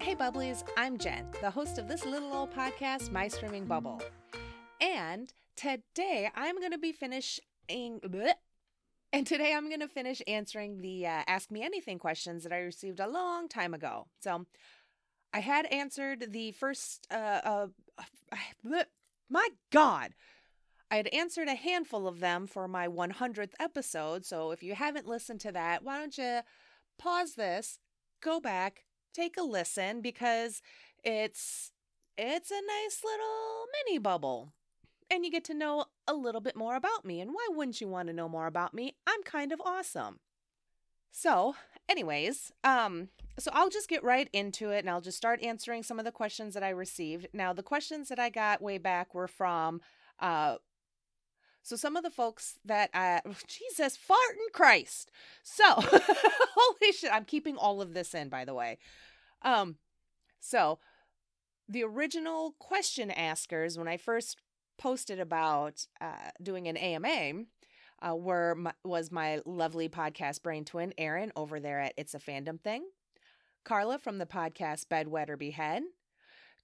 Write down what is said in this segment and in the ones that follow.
Hey, Bubblies, I'm Jen, the host of this little old podcast, My Streaming Bubble. And today I'm going to be finishing. bleh. And today I'm going to finish answering the uh, Ask Me Anything questions that I received a long time ago. So I had answered the first. Uh, uh, bleh. my God! I had answered a handful of them for my 100th episode. So if you haven't listened to that, why don't you pause this, go back, take a listen because it's it's a nice little mini bubble. And you get to know a little bit more about me. And why wouldn't you want to know more about me? I'm kind of awesome. So, anyways, um so I'll just get right into it and I'll just start answering some of the questions that I received. Now, the questions that I got way back were from uh so some of the folks that I Jesus farting Christ. So holy shit, I'm keeping all of this in by the way. Um so the original question askers when I first posted about uh, doing an AMA uh, were my, was my lovely podcast brain twin Erin over there at It's a Fandom Thing, Carla from the podcast Bedwet or Behead,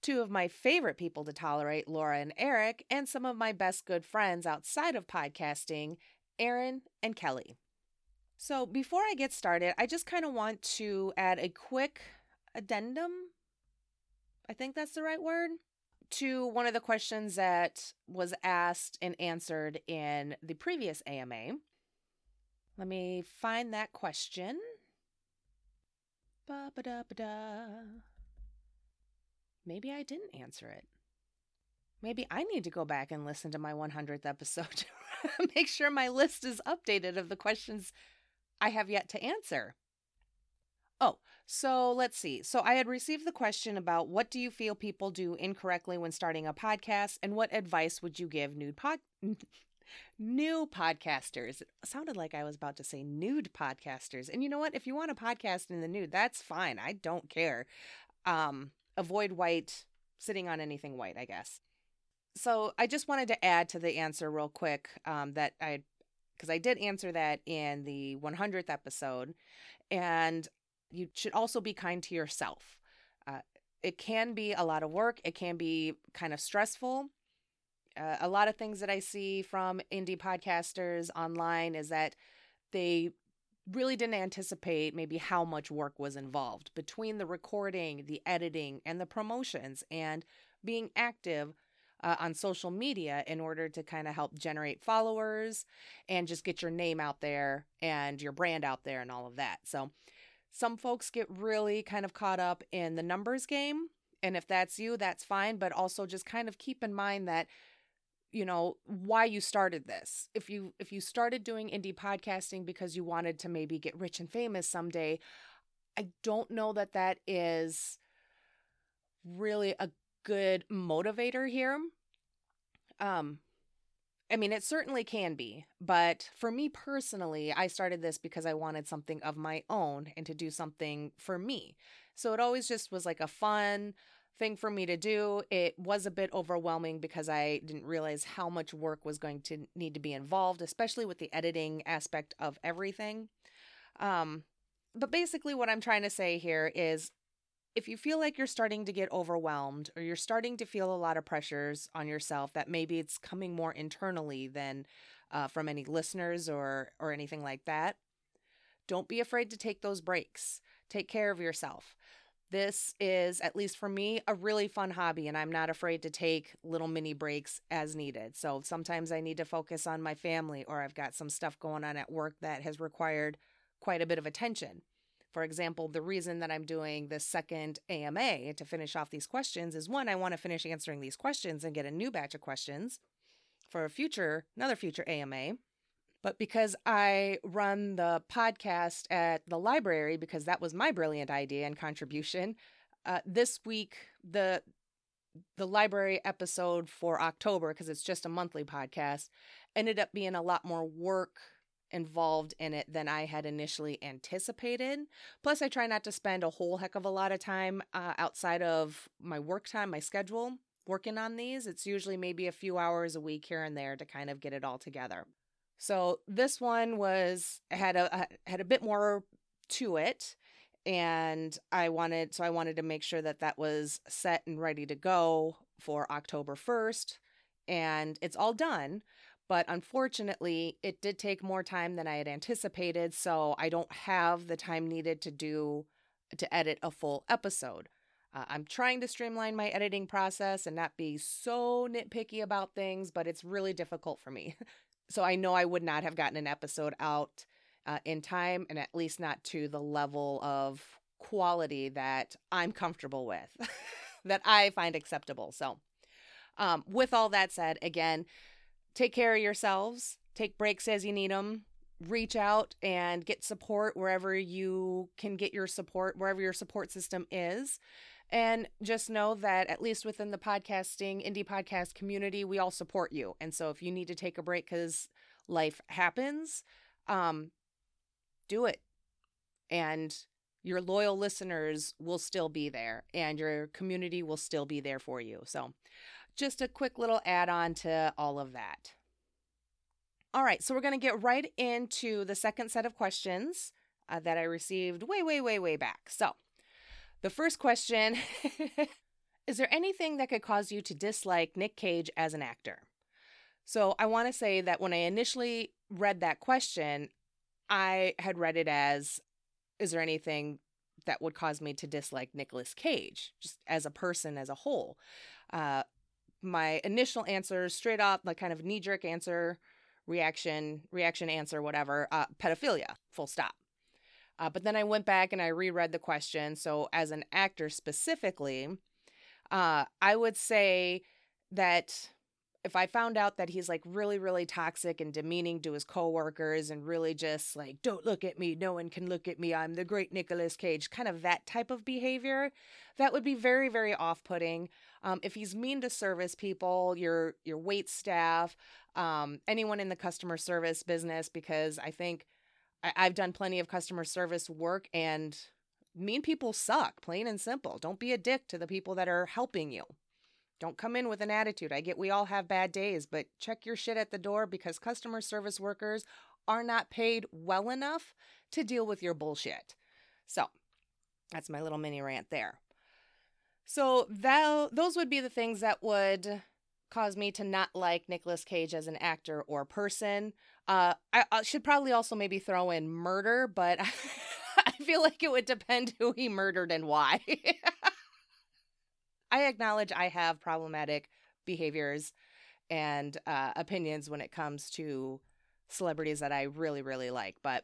two of my favorite people to tolerate, Laura and Eric, and some of my best good friends outside of podcasting, Aaron and Kelly. So before I get started, I just kind of want to add a quick addendum. I think that's the right word to one of the questions that was asked and answered in the previous AMA. Let me find that question. Ba ba da ba da. Maybe I didn't answer it. Maybe I need to go back and listen to my 100th episode to make sure my list is updated of the questions I have yet to answer. Oh, so let's see. So I had received the question about what do you feel people do incorrectly when starting a podcast and what advice would you give nude pod new podcasters. It sounded like I was about to say nude podcasters. And you know what? If you want a podcast in the nude, that's fine. I don't care. Um avoid white sitting on anything white, I guess. So I just wanted to add to the answer real quick um, that I because I did answer that in the 100th episode and you should also be kind to yourself. Uh, it can be a lot of work, it can be kind of stressful. Uh, a lot of things that I see from indie podcasters online is that they really didn't anticipate maybe how much work was involved between the recording, the editing, and the promotions, and being active uh, on social media in order to kind of help generate followers and just get your name out there and your brand out there and all of that. So, some folks get really kind of caught up in the numbers game. And if that's you, that's fine. But also just kind of keep in mind that you know why you started this if you if you started doing indie podcasting because you wanted to maybe get rich and famous someday i don't know that that is really a good motivator here um I mean, it certainly can be, but for me personally, I started this because I wanted something of my own and to do something for me. So it always just was like a fun thing for me to do. It was a bit overwhelming because I didn't realize how much work was going to need to be involved, especially with the editing aspect of everything. Um, but basically, what I'm trying to say here is if you feel like you're starting to get overwhelmed or you're starting to feel a lot of pressures on yourself that maybe it's coming more internally than uh, from any listeners or or anything like that don't be afraid to take those breaks take care of yourself this is at least for me a really fun hobby and i'm not afraid to take little mini breaks as needed so sometimes i need to focus on my family or i've got some stuff going on at work that has required quite a bit of attention for example, the reason that I'm doing the second AMA to finish off these questions is one, I want to finish answering these questions and get a new batch of questions for a future, another future AMA. But because I run the podcast at the library, because that was my brilliant idea and contribution, uh, this week the the library episode for October, because it's just a monthly podcast, ended up being a lot more work involved in it than I had initially anticipated. Plus, I try not to spend a whole heck of a lot of time uh, outside of my work time, my schedule, working on these. It's usually maybe a few hours a week here and there to kind of get it all together. So this one was had a had a bit more to it, and I wanted so I wanted to make sure that that was set and ready to go for October 1st and it's all done but unfortunately it did take more time than I had anticipated so I don't have the time needed to do to edit a full episode. Uh, I'm trying to streamline my editing process and not be so nitpicky about things, but it's really difficult for me. so I know I would not have gotten an episode out uh, in time and at least not to the level of quality that I'm comfortable with, that I find acceptable. So, um, with all that said, again, take care of yourselves, take breaks as you need them reach out and get support wherever you can get your support, wherever your support system is. And just know that at least within the podcasting, indie podcast community, we all support you. And so if you need to take a break because life happens, um, do it. And your loyal listeners will still be there and your community will still be there for you. So, just a quick little add on to all of that. All right, so we're going to get right into the second set of questions uh, that I received way, way, way, way back. So, the first question Is there anything that could cause you to dislike Nick Cage as an actor? So I want to say that when I initially read that question, I had read it as Is there anything that would cause me to dislike Nicolas Cage, just as a person as a whole? Uh, my initial answer, straight off, like kind of knee jerk answer, reaction, reaction answer, whatever, uh, pedophilia, full stop. Uh, but then I went back and I reread the question. So, as an actor specifically, uh, I would say that if I found out that he's like really, really toxic and demeaning to his coworkers and really just like, don't look at me, no one can look at me, I'm the great Nicolas Cage, kind of that type of behavior, that would be very, very off putting. Um, if he's mean to service people, your your wait staff, um, anyone in the customer service business, because I think I- I've done plenty of customer service work and mean people suck, plain and simple. Don't be a dick to the people that are helping you. Don't come in with an attitude. I get we all have bad days, but check your shit at the door because customer service workers are not paid well enough to deal with your bullshit. So, that's my little mini rant there. So, that those would be the things that would cause me to not like Nicolas Cage as an actor or person. Uh, I, I should probably also maybe throw in murder, but I feel like it would depend who he murdered and why. I acknowledge I have problematic behaviors and uh, opinions when it comes to celebrities that I really, really like. But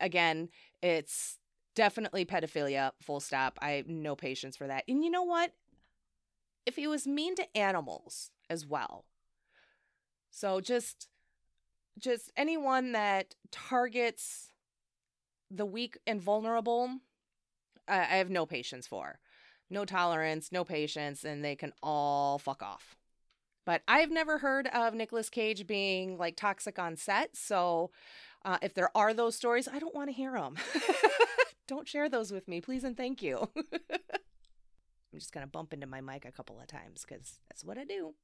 again, it's definitely pedophilia, full stop. I have no patience for that. And you know what? If he was mean to animals as well. So just just anyone that targets the weak and vulnerable, I, I have no patience for. No tolerance, no patience, and they can all fuck off. But I've never heard of Nicolas Cage being like toxic on set. So uh, if there are those stories, I don't want to hear them. don't share those with me, please and thank you. I'm just going to bump into my mic a couple of times because that's what I do.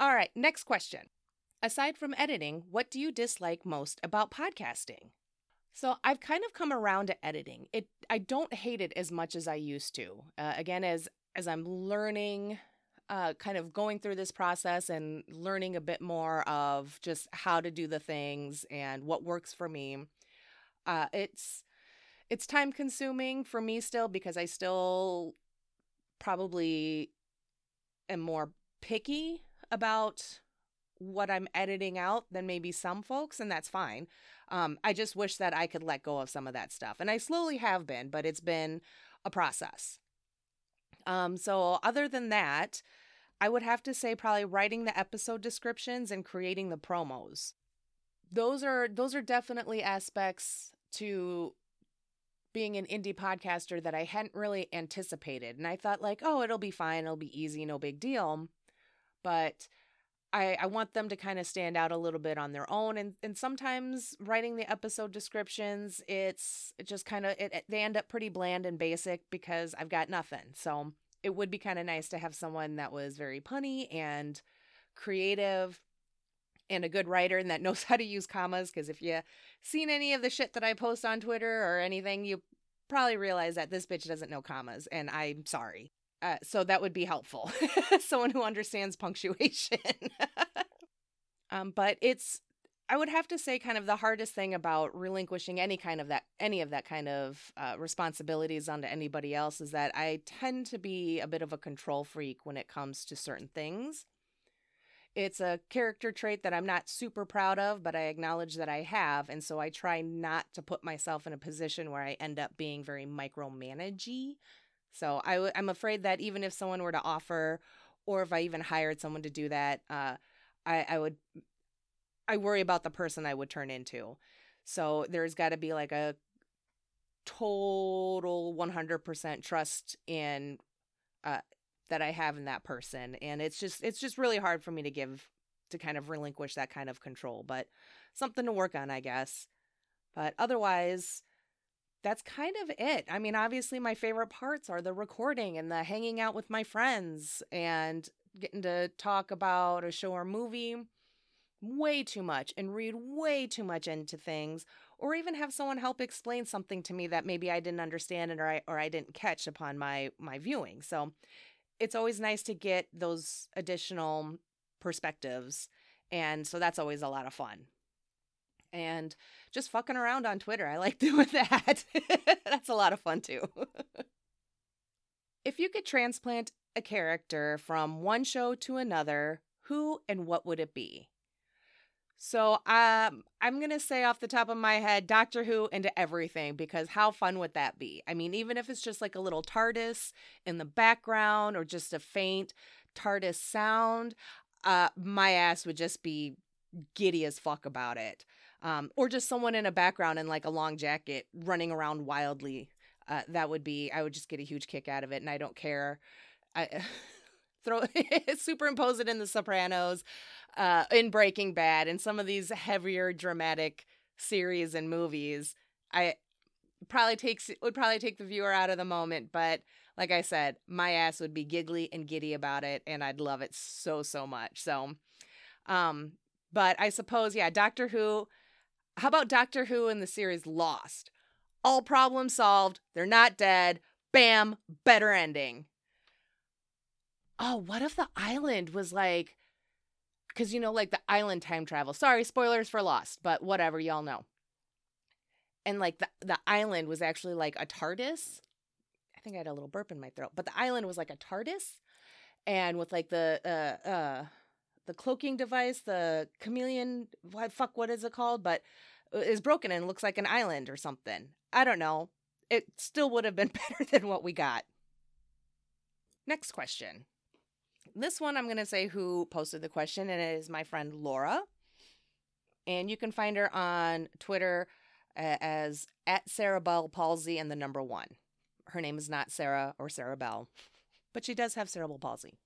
All right, next question. Aside from editing, what do you dislike most about podcasting? So I've kind of come around to editing. It I don't hate it as much as I used to. Uh, again, as as I'm learning, uh, kind of going through this process and learning a bit more of just how to do the things and what works for me. Uh, it's it's time consuming for me still because I still probably am more picky about what I'm editing out than maybe some folks, and that's fine. Um, I just wish that I could let go of some of that stuff. And I slowly have been, but it's been a process. Um, so, other than that, I would have to say probably writing the episode descriptions and creating the promos. Those are those are definitely aspects to being an indie podcaster that I hadn't really anticipated. And I thought like, oh, it'll be fine, it'll be easy, no big deal. But I, I want them to kind of stand out a little bit on their own and, and sometimes writing the episode descriptions it's just kind of it, it, they end up pretty bland and basic because i've got nothing so it would be kind of nice to have someone that was very punny and creative and a good writer and that knows how to use commas because if you seen any of the shit that i post on twitter or anything you probably realize that this bitch doesn't know commas, and I'm sorry. Uh, so that would be helpful. Someone who understands punctuation. um, but it's I would have to say kind of the hardest thing about relinquishing any kind of that any of that kind of uh, responsibilities onto anybody else is that I tend to be a bit of a control freak when it comes to certain things. It's a character trait that I'm not super proud of, but I acknowledge that I have, and so I try not to put myself in a position where I end up being very micromanagey. So I w- I'm afraid that even if someone were to offer, or if I even hired someone to do that, uh, I, I would I worry about the person I would turn into. So there's got to be like a total 100% trust in uh, that I have in that person and it's just it's just really hard for me to give to kind of relinquish that kind of control, but something to work on, I guess. But otherwise, that's kind of it. I mean, obviously, my favorite parts are the recording and the hanging out with my friends and getting to talk about a show or movie way too much and read way too much into things or even have someone help explain something to me that maybe I didn't understand or I or I didn't catch upon my my viewing. So it's always nice to get those additional perspectives and so that's always a lot of fun. And just fucking around on Twitter. I like doing that. that's a lot of fun too. if you could transplant a character from one show to another, who and what would it be? So um, I'm going to say off the top of my head, Doctor Who into everything because how fun would that be? I mean, even if it's just like a little TARDIS in the background or just a faint TARDIS sound, uh, my ass would just be giddy as fuck about it. Um, or just someone in a background in like a long jacket running around wildly. Uh, that would be, I would just get a huge kick out of it and I don't care. I. throw superimpose it in the sopranos uh in breaking bad and some of these heavier dramatic series and movies i probably takes would probably take the viewer out of the moment but like i said my ass would be giggly and giddy about it and i'd love it so so much so um but i suppose yeah doctor who how about doctor who in the series lost all problems solved they're not dead bam better ending oh, what if the island was like, because you know, like the island time travel. Sorry, spoilers for Lost, but whatever, y'all know. And like the the island was actually like a TARDIS. I think I had a little burp in my throat, but the island was like a TARDIS, and with like the uh uh the cloaking device, the chameleon, what fuck, what is it called? But uh, is broken and looks like an island or something. I don't know. It still would have been better than what we got. Next question. This one, I'm going to say who posted the question, and it is my friend Laura. And you can find her on Twitter as at Sarah Bell Palsy and the number one. Her name is not Sarah or Sarah Bell, but she does have cerebral palsy.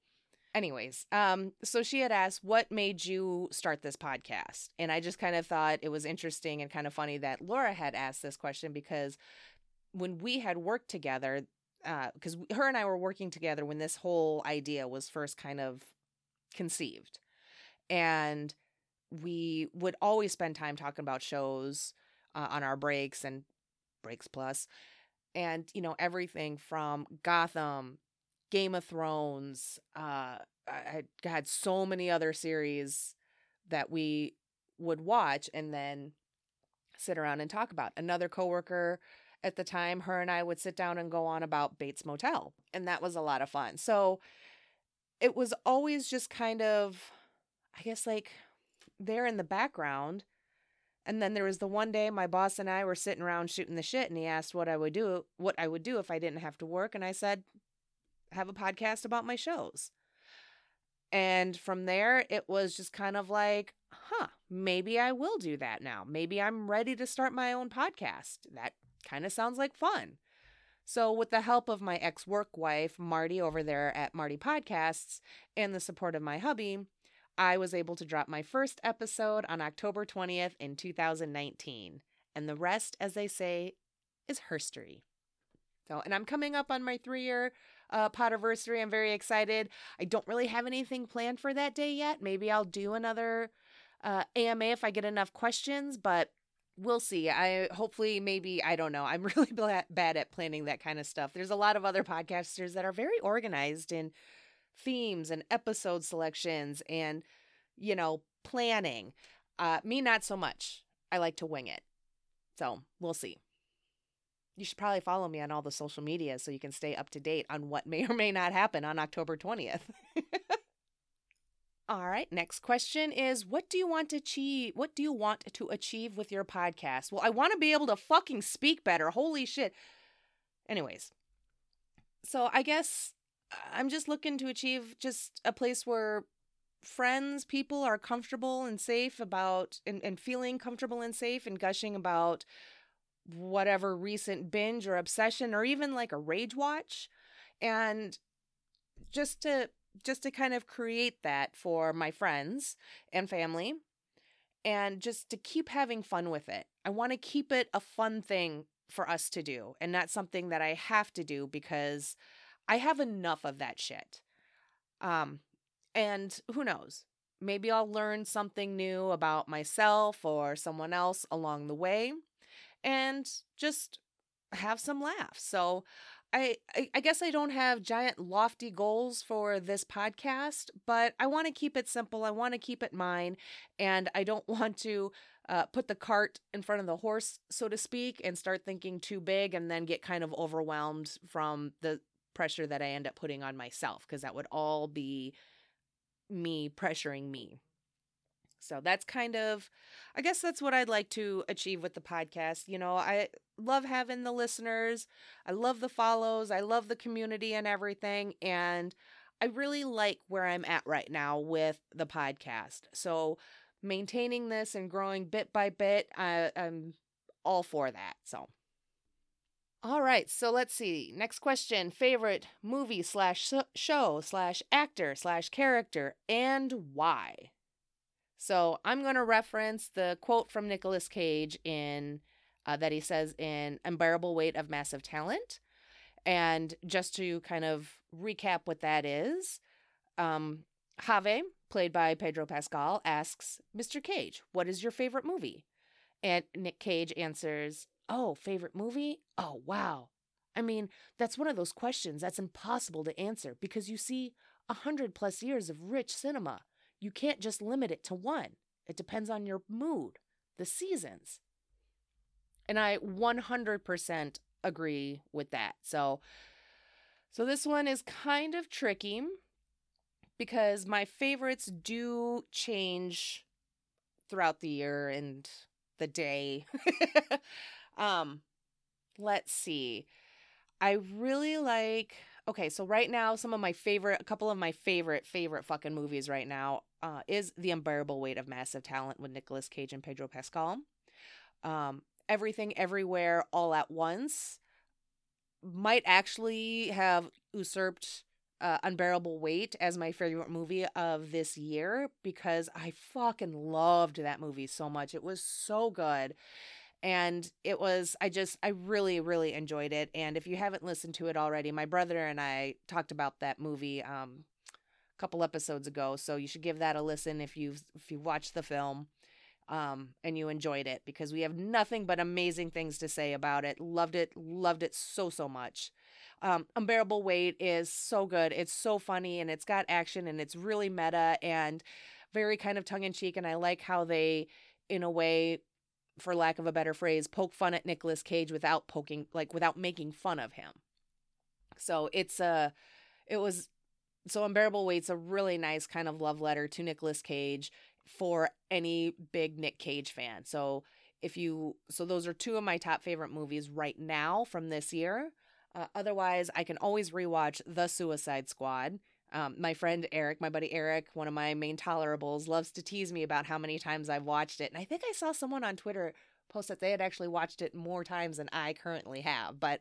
Anyways, um, so she had asked, What made you start this podcast? And I just kind of thought it was interesting and kind of funny that Laura had asked this question because when we had worked together, because uh, her and I were working together when this whole idea was first kind of conceived. And we would always spend time talking about shows uh, on our breaks and breaks plus and you know everything from gotham game of thrones uh i had so many other series that we would watch and then sit around and talk about another coworker at the time, her and I would sit down and go on about Bates Motel. And that was a lot of fun. So it was always just kind of, I guess, like there in the background. And then there was the one day my boss and I were sitting around shooting the shit and he asked what I would do, what I would do if I didn't have to work. And I said, have a podcast about my shows. And from there, it was just kind of like, huh, maybe I will do that now. Maybe I'm ready to start my own podcast. That kind of sounds like fun. So, with the help of my ex work wife, Marty, over there at Marty Podcasts, and the support of my hubby, I was able to drop my first episode on October 20th in 2019. And the rest, as they say, is herstory. So, and I'm coming up on my three year uh, podiversary. I'm very excited. I don't really have anything planned for that day yet. Maybe I'll do another uh, AMA if I get enough questions, but we'll see. I hopefully maybe I don't know. I'm really bad at planning that kind of stuff. There's a lot of other podcasters that are very organized in themes and episode selections and you know planning. Uh, me not so much. I like to wing it. So we'll see. You should probably follow me on all the social media so you can stay up to date on what may or may not happen on October 20th. All right, next question is what do you want to achieve what do you want to achieve with your podcast? Well, I want to be able to fucking speak better. Holy shit. Anyways. So, I guess uh, I'm just looking to achieve just a place where friends, people are comfortable and safe about and, and feeling comfortable and safe and gushing about whatever recent binge or obsession or even like a rage watch and just to just to kind of create that for my friends and family and just to keep having fun with it. I want to keep it a fun thing for us to do and not something that I have to do because I have enough of that shit. Um and who knows? Maybe I'll learn something new about myself or someone else along the way and just have some laughs. So I, I, guess I don't have giant lofty goals for this podcast, but I want to keep it simple. I want to keep it mine, and I don't want to uh, put the cart in front of the horse, so to speak, and start thinking too big and then get kind of overwhelmed from the pressure that I end up putting on myself, because that would all be me pressuring me. So that's kind of, I guess that's what I'd like to achieve with the podcast. You know, I love having the listeners, I love the follows, I love the community and everything. And I really like where I'm at right now with the podcast. So maintaining this and growing bit by bit, I, I'm all for that. So. All right, so let's see. Next question: favorite movie slash show slash actor slash character and why? So I'm going to reference the quote from Nicolas Cage in uh, that he says in Unbearable Weight of Massive Talent. And just to kind of recap what that is, um, played by Pedro Pascal, asks Mr. Cage, What is your favorite movie? And Nick Cage answers, Oh, favorite movie? Oh, wow. I mean, that's one of those questions that's impossible to answer because you see a hundred plus years of rich cinema you can't just limit it to one. It depends on your mood, the seasons. And I 100% agree with that. So so this one is kind of tricky because my favorites do change throughout the year and the day. um let's see. I really like okay, so right now some of my favorite a couple of my favorite favorite fucking movies right now uh, is The Unbearable Weight of Massive Talent with Nicolas Cage and Pedro Pascal. Um, Everything Everywhere All at Once might actually have usurped uh, Unbearable Weight as my favorite movie of this year because I fucking loved that movie so much. It was so good. And it was, I just, I really, really enjoyed it. And if you haven't listened to it already, my brother and I talked about that movie um, couple episodes ago, so you should give that a listen if you've if you watched the film um, and you enjoyed it because we have nothing but amazing things to say about it. Loved it, loved it so so much. Um, Unbearable Weight is so good. It's so funny and it's got action and it's really meta and very kind of tongue in cheek. And I like how they, in a way, for lack of a better phrase, poke fun at Nicolas Cage without poking, like without making fun of him. So it's a, it was so unbearable weight's a really nice kind of love letter to Nicolas Cage for any big Nick Cage fan. So if you so those are two of my top favorite movies right now from this year. Uh, otherwise, I can always rewatch The Suicide Squad. Um, my friend Eric, my buddy Eric, one of my main tolerables, loves to tease me about how many times I've watched it. And I think I saw someone on Twitter post that they had actually watched it more times than I currently have. But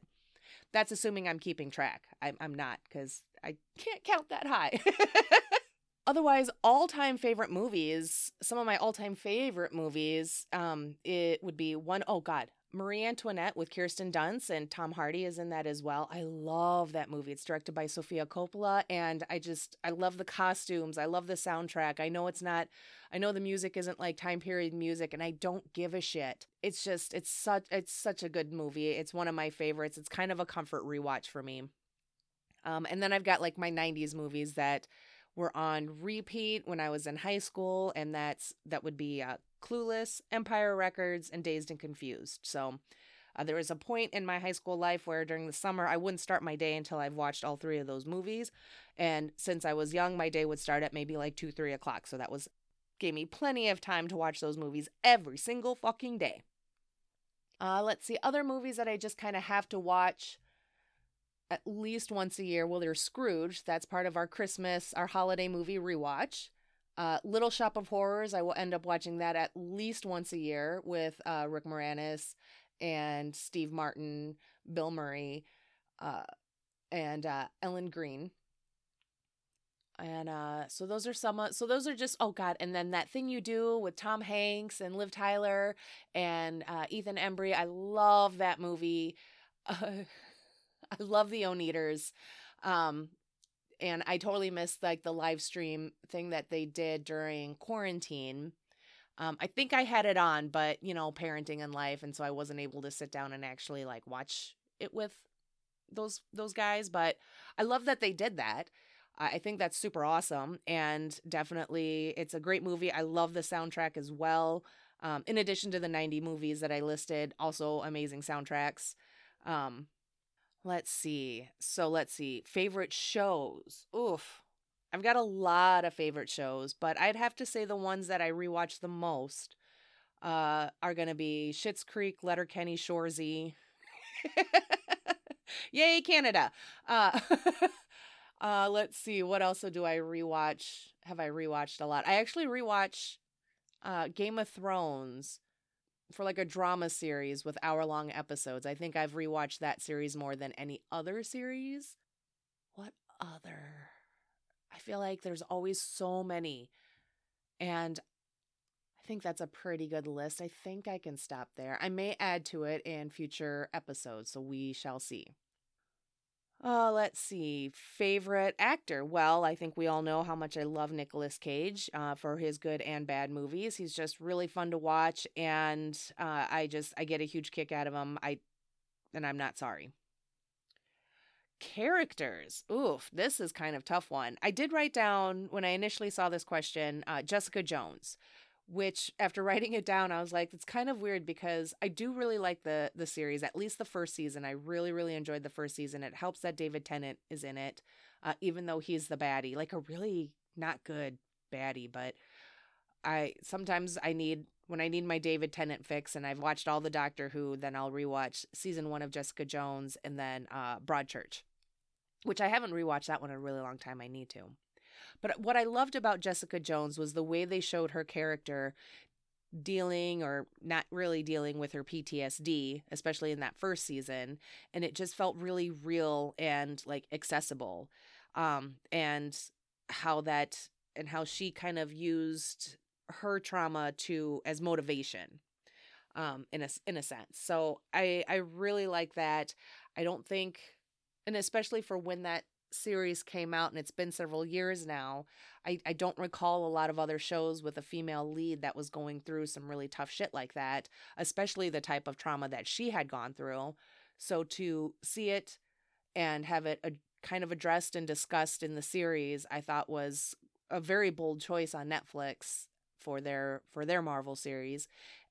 that's assuming I'm keeping track. I'm, I'm not because I can't count that high. Otherwise, all time favorite movies, some of my all time favorite movies, um, it would be one, oh God, Marie Antoinette with Kirsten Dunst and Tom Hardy is in that as well. I love that movie. It's directed by Sofia Coppola and I just I love the costumes. I love the soundtrack. I know it's not I know the music isn't like time period music and I don't give a shit. It's just it's such it's such a good movie. It's one of my favorites. It's kind of a comfort rewatch for me. Um and then I've got like my 90s movies that were on repeat when I was in high school and that's that would be uh, Clueless, Empire Records, and Dazed and Confused. So uh, there was a point in my high school life where during the summer I wouldn't start my day until I've watched all three of those movies. And since I was young, my day would start at maybe like two, three o'clock. So that was gave me plenty of time to watch those movies every single fucking day. Uh, let's see, other movies that I just kind of have to watch at least once a year. Well, there's Scrooge. That's part of our Christmas, our holiday movie rewatch. Uh, Little Shop of Horrors, I will end up watching that at least once a year with uh, Rick Moranis and Steve Martin, Bill Murray, uh, and uh, Ellen Greene. And uh, so those are some. So those are just oh god. And then that thing you do with Tom Hanks and Liv Tyler and uh, Ethan Embry. I love that movie. I love the Oneders. Um, and I totally missed like the live stream thing that they did during quarantine. Um, I think I had it on, but you know, parenting and life, and so I wasn't able to sit down and actually like watch it with those those guys. But I love that they did that. I think that's super awesome, and definitely it's a great movie. I love the soundtrack as well. Um, in addition to the 90 movies that I listed, also amazing soundtracks. Um, Let's see. So let's see. Favorite shows. Oof. I've got a lot of favorite shows, but I'd have to say the ones that I rewatch the most uh, are going to be Schitt's Creek, Letterkenny, Shoresy. Yay, Canada. Uh, uh, let's see. What else do I rewatch? Have I rewatched a lot? I actually rewatch uh, Game of Thrones for like a drama series with hour long episodes. I think I've rewatched that series more than any other series. What other? I feel like there's always so many. And I think that's a pretty good list. I think I can stop there. I may add to it in future episodes, so we shall see. Uh, let's see. Favorite actor? Well, I think we all know how much I love Nicolas Cage uh, for his good and bad movies. He's just really fun to watch, and uh, I just I get a huge kick out of him. I and I'm not sorry. Characters. Oof, this is kind of tough one. I did write down when I initially saw this question, uh, Jessica Jones which after writing it down i was like it's kind of weird because i do really like the the series at least the first season. I really really enjoyed the first season. It helps that david tennant is in it uh, even though he's the baddie like a really not good baddie but i sometimes i need when i need my david tennant fix and i've watched all the doctor who then i'll rewatch season one of jessica jones and then uh broadchurch which i haven't rewatched that one in a really long time. I need to but what I loved about Jessica Jones was the way they showed her character dealing or not really dealing with her PTSD, especially in that first season. And it just felt really real and like accessible. Um, and how that and how she kind of used her trauma to as motivation um in a in a sense so i i really like that i don't think and especially for when that series came out and it's been several years now I, I don't recall a lot of other shows with a female lead that was going through some really tough shit like that especially the type of trauma that she had gone through. So to see it and have it a, kind of addressed and discussed in the series i thought was a very bold choice on netflix for their for their marvel series.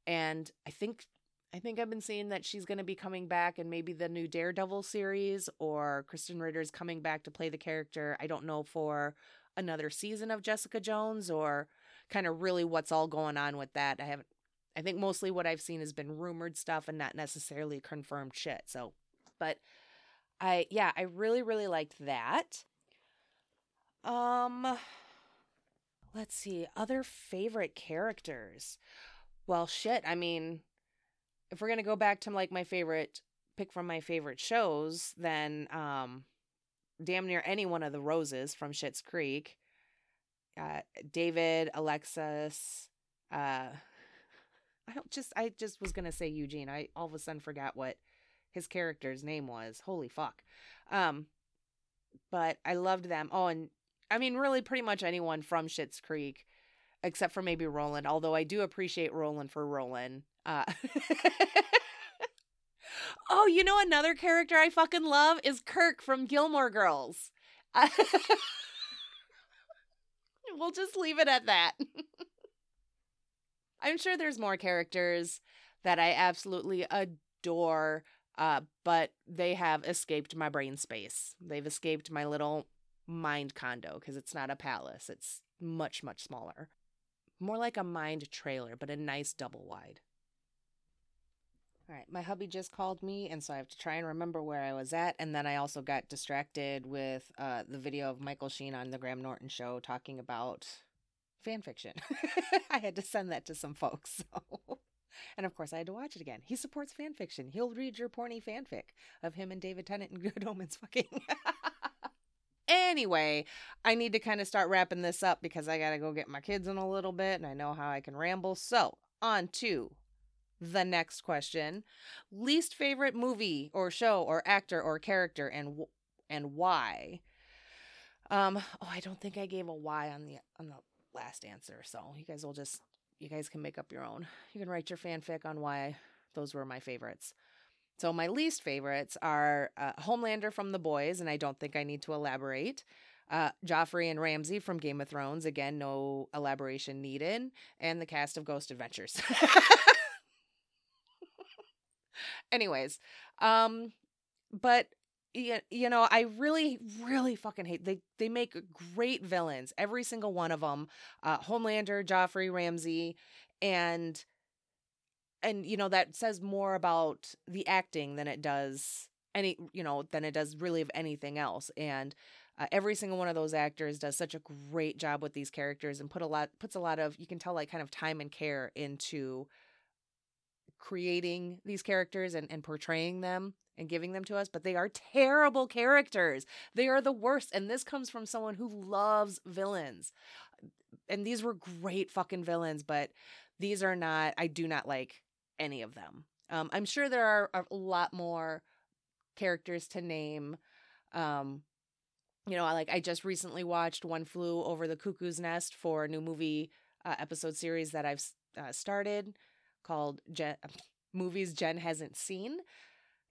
And i think I think I've been seeing that she's going to be coming back in maybe the new Daredevil series or Krysten Ritter's coming back to play the character. I don't know for another season of Jessica Jones or kind of really what's all going on with that. I haven't I think mostly what I've seen has been rumored stuff and not necessarily confirmed shit. So, but I yeah, I really really liked that. Um let's see, other favorite characters. Well, shit, I mean, if we're gonna go back to like my favorite pick from my favorite shows, then um, damn near any one of the roses from Schitt's Creek. Uh, David, Alexis, uh, I just I just was gonna say Eugene. I all of a sudden forgot what his character's name was. Holy fuck. Um but I loved them. Oh, and I mean really pretty much anyone from Schitt's Creek, except for maybe Roland, although I do appreciate Roland for Roland. Uh Oh, you know another character I fucking love is Kirk from Gilmore Girls. we'll just leave it at that. I'm sure there's more characters that I absolutely adore, uh, but they have escaped my brain space. They've escaped my little mind condo because it's not a palace, it's much, much smaller. More like a mind trailer, but a nice double wide. All right, my hubby just called me, and so I have to try and remember where I was at. And then I also got distracted with uh, the video of Michael Sheen on the Graham Norton show talking about fan fiction. I had to send that to some folks. So. And of course, I had to watch it again. He supports fan fiction. He'll read your porny fanfic of him and David Tennant and Good Omens fucking. anyway, I need to kind of start wrapping this up because I got to go get my kids in a little bit and I know how I can ramble. So, on to the next question. Least favorite movie or show or actor or character and and why? Um oh, I don't think I gave a why on the on the last answer. So, you guys will just you guys can make up your own. You can write your fanfic on why those were my favorites. So, my least favorites are uh, Homelander from The Boys, and I don't think I need to elaborate. Uh, Joffrey and Ramsay from Game of Thrones, again, no elaboration needed. And the cast of Ghost Adventures. Anyways, um, but you, you know, I really, really fucking hate they they make great villains, every single one of them. Uh, Homelander, Joffrey, Ramsay, and and you know that says more about the acting than it does any you know than it does really of anything else and uh, every single one of those actors does such a great job with these characters and put a lot puts a lot of you can tell like kind of time and care into creating these characters and, and portraying them and giving them to us, but they are terrible characters. They are the worst. And this comes from someone who loves villains. And these were great fucking villains, but these are not, I do not like any of them. Um, I'm sure there are a lot more characters to name. Um, you know, like I just recently watched One Flew Over the Cuckoo's Nest for a new movie uh, episode series that I've uh, started called Movies Jen Hasn't Seen.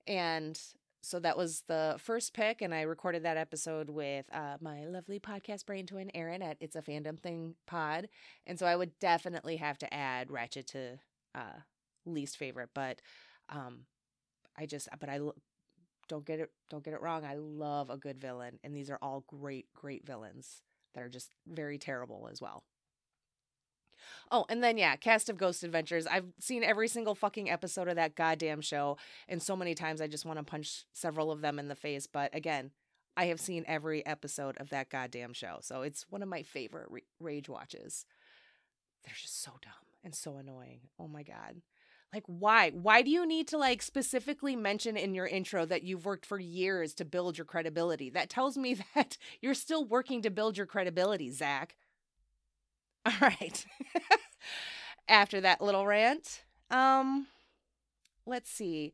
And so that was the first pick, and I recorded that episode with uh, my lovely podcast brain twin, Erin, at It's a Fandom Thing Pod. And so I would definitely have to add Ratched to uh, least favorite, but um, I just, but I don't get it, don't get it wrong. I love a good villain, and these are all great, great villains that are just very terrible as well. Oh, and then yeah, cast of Ghost Adventures. I've seen every single fucking episode of that goddamn show, and so many times I just want to punch several of them in the face. But again, I have seen every episode of that goddamn show, so it's one of my favorite re- rage watches. They're just so dumb and so annoying. Oh my god. Like why? Why do you need to like specifically mention in your intro that you've worked for years to build your credibility? That tells me that you're still working to build your credibility, Zach. All right. After that little rant, um, let's see.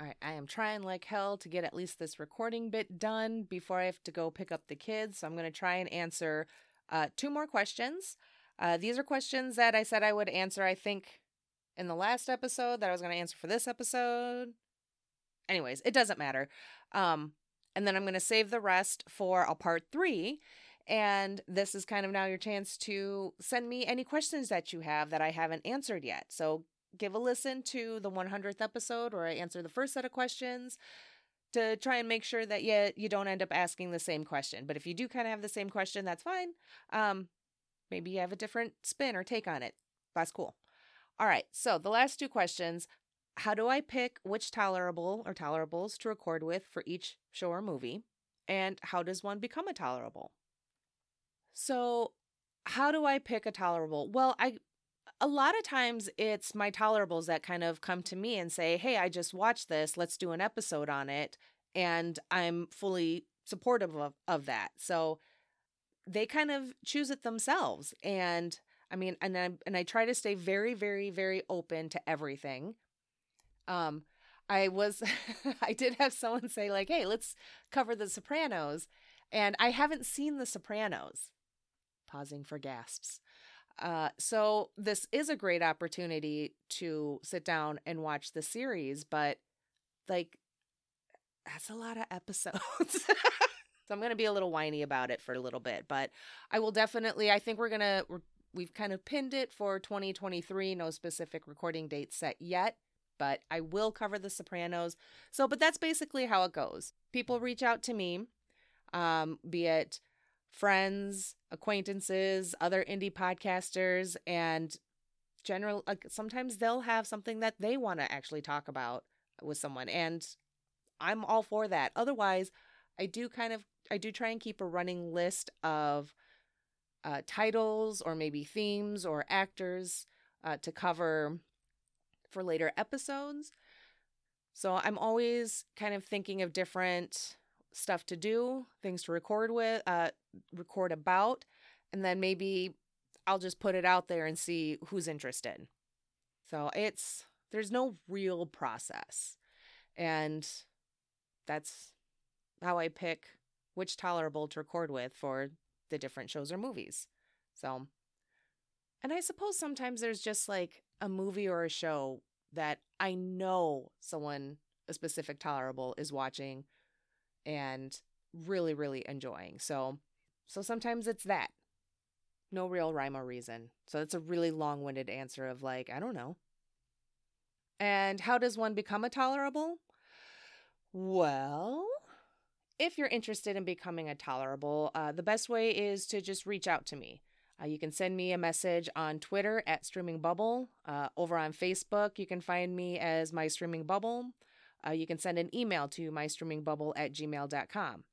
All right, I am trying like hell to get at least this recording bit done before I have to go pick up the kids. So I'm going to try and answer uh, two more questions. Uh, these are questions that I said I would answer, I think, in the last episode that I was going to answer for this episode. Anyways, it doesn't matter. Um, and then I'm going to save the rest for a part three and this is kind of now your chance to send me any questions that you have that I haven't answered yet. So give a listen to the 100th episode where I answer the first set of questions to try and make sure that you, you don't end up asking the same question. But if you do kind of have the same question, that's fine. Um, maybe you have a different spin or take on it. That's cool. All right. So the last two questions How do I pick which tolerable or tolerables to record with for each show or movie? And how does one become a tolerable? So, how do I pick a tolerable? Well, I a lot of times it's my tolerables that kind of come to me and say, "Hey, I just watched this. Let's do an episode on it." And I'm fully supportive of, of that. So they kind of choose it themselves. And I mean, and I and I try to stay very, very, very open to everything. Um, I was, I did have someone say like, "Hey, let's cover The Sopranos," and I haven't seen The Sopranos. Pausing for gasps. Uh, so this is a great opportunity to sit down and watch the series, but like, that's a lot of episodes. so I'm going to be a little whiny about it for a little bit, but I will definitely, I think we're going to, we've kind of pinned it for 2023. No specific recording date set yet, but I will cover The Sopranos. So, but that's basically how it goes. People reach out to me, um, be it friends, acquaintances, other indie podcasters, and general. Like sometimes they'll have something that they want to actually talk about with someone, and I'm all for that. Otherwise, I do kind of I do try and keep a running list of uh, titles or maybe themes or actors uh, to cover for later episodes. So I'm always kind of thinking of different stuff to do, things to record with, uh, record about, and then maybe I'll just put it out there and see who's interested. So it's there's no real process. And that's how I pick which tolerable to record with for the different shows or movies. So, and I suppose sometimes there's just like a movie or a show that I know someone, a specific tolerable, is watching and really, really enjoying. So, so sometimes it's that. No real rhyme or reason. So that's a really long winded answer of like, I don't know. And how does one become a tolerable? Well, if you're interested in becoming a tolerable, uh, the best way is to just reach out to me. Uh, you can send me a message on Twitter at Streaming Bubble. Uh, over on Facebook, you can find me as My Streaming Bubble. Uh, you can send an email to mystreamingbubble at gmail.com.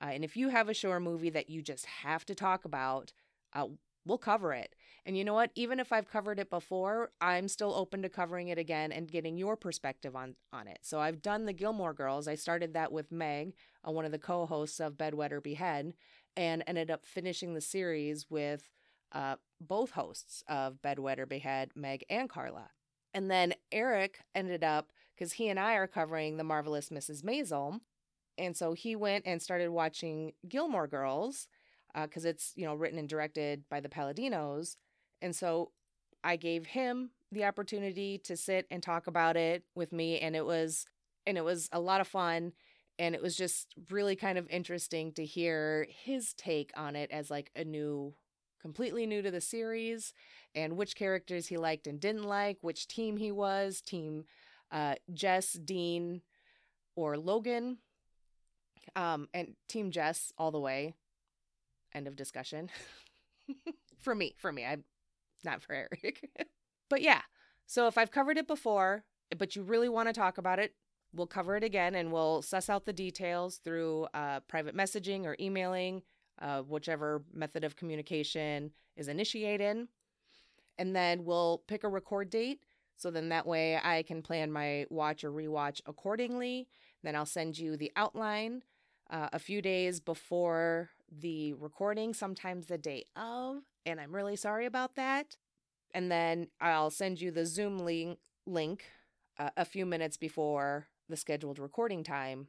Uh, and if you have a show or movie that you just have to talk about, uh, we'll cover it. And you know what? Even if I've covered it before, I'm still open to covering it again and getting your perspective on, on it. So I've done the Gilmore Girls. I started that with Meg, uh, one of the co hosts of Bedwetter Behead, and ended up finishing the series with uh, both hosts of Bedwetter Behead, Meg and Carla. And then Eric ended up, because he and I are covering The Marvelous Mrs. Maisel. And so he went and started watching Gilmore Girls because uh, it's, you know, written and directed by the Palladinos. And so I gave him the opportunity to sit and talk about it with me. And it was, and it was a lot of fun and it was just really kind of interesting to hear his take on it as like a new completely new to the series and which characters he liked and didn't like which team he was team uh, jess dean or logan um, and team jess all the way end of discussion for me for me i'm not for eric but yeah so if i've covered it before but you really want to talk about it we'll cover it again and we'll suss out the details through uh, private messaging or emailing, uh, whichever method of communication is initiated. And then we'll pick a record date. So then that way I can plan my watch or rewatch accordingly. Then I'll send you the outline uh, a few days before the recording, sometimes the day of. And I'm really sorry about that. And then I'll send you the Zoom link, link uh, a few minutes before the scheduled recording time,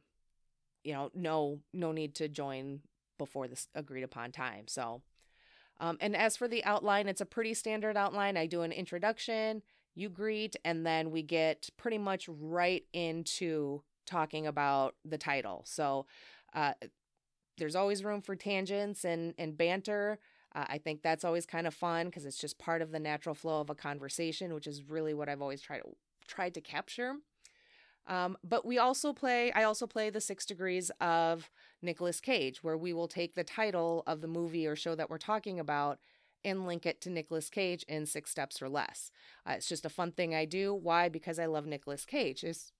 you know, no no need to join before this agreed upon time. So, um, and as for the outline, it's a pretty standard outline. I do an introduction, you greet, and then we get pretty much right into talking about the title. So, uh, there's always room for tangents and and banter. Uh, I think that's always kind of fun because it's just part of the natural flow of a conversation, which is really what I've always tried to tried to capture. Um, but we also play, I also play the six degrees of Nicolas Cage, where we will take the title of the movie or show that we're talking about and link it to Nicolas Cage in six steps or less. Uh, it's just a fun thing I do. Why? Because I love Nicolas Cage, is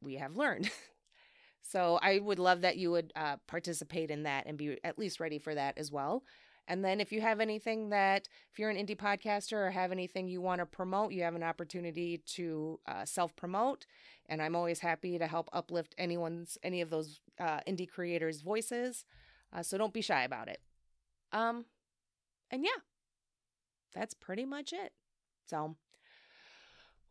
we have learned. so I would love that you would uh, participate in that and be at least ready for that as well. And then if you have anything that, if you're an indie podcaster or have anything you want to promote, you have an opportunity to uh, self promote. And I'm always happy to help uplift anyone's, any of those uh, indie creators' voices. Uh, so don't be shy about it. Um, and yeah, that's pretty much it. So,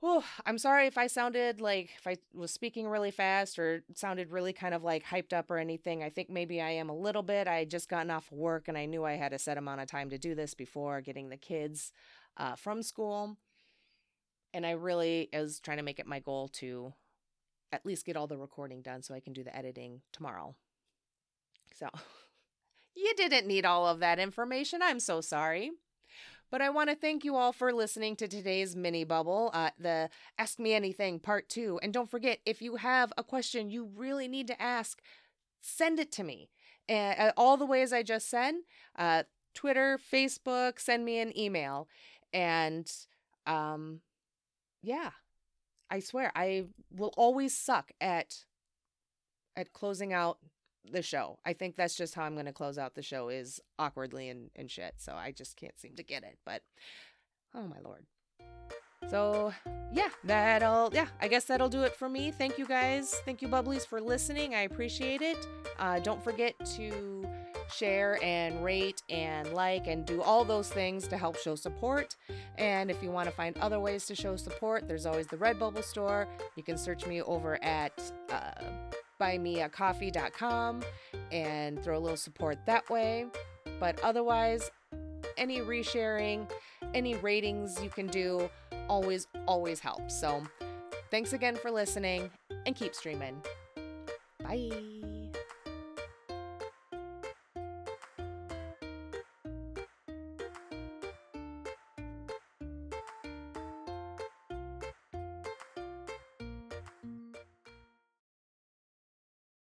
Oh, I'm sorry if I sounded like if I was speaking really fast or sounded really kind of like hyped up or anything. I think maybe I am a little bit. I had just gotten off work and I knew I had a set amount of time to do this before getting the kids uh, from school. And I really was trying to make it my goal to at least get all the recording done so I can do the editing tomorrow. So, you didn't need all of that information. I'm so sorry. But I want to thank you all for listening to today's mini bubble, uh, the Ask Me Anything part two. And don't forget, if you have a question you really need to ask, send it to me. Uh, all the ways I just said uh, Twitter, Facebook, send me an email. And um, yeah, I swear, I will always suck at at closing out the show. I think that's just how I'm going to close out the show is awkwardly and, and shit. So I just can't seem to get it. But oh my lord. So yeah, that'll yeah, I guess that'll do it for me. Thank you guys. Thank you bubblies for listening. I appreciate it. Uh, don't forget to share and rate and like and do all those things to help show support. And if you want to find other ways to show support, there's always the Redbubble store. You can search me over at uh, buymeacoffee.com and throw a little support that way. But otherwise, any resharing, any ratings you can do always, always helps. So thanks again for listening and keep streaming. Bye.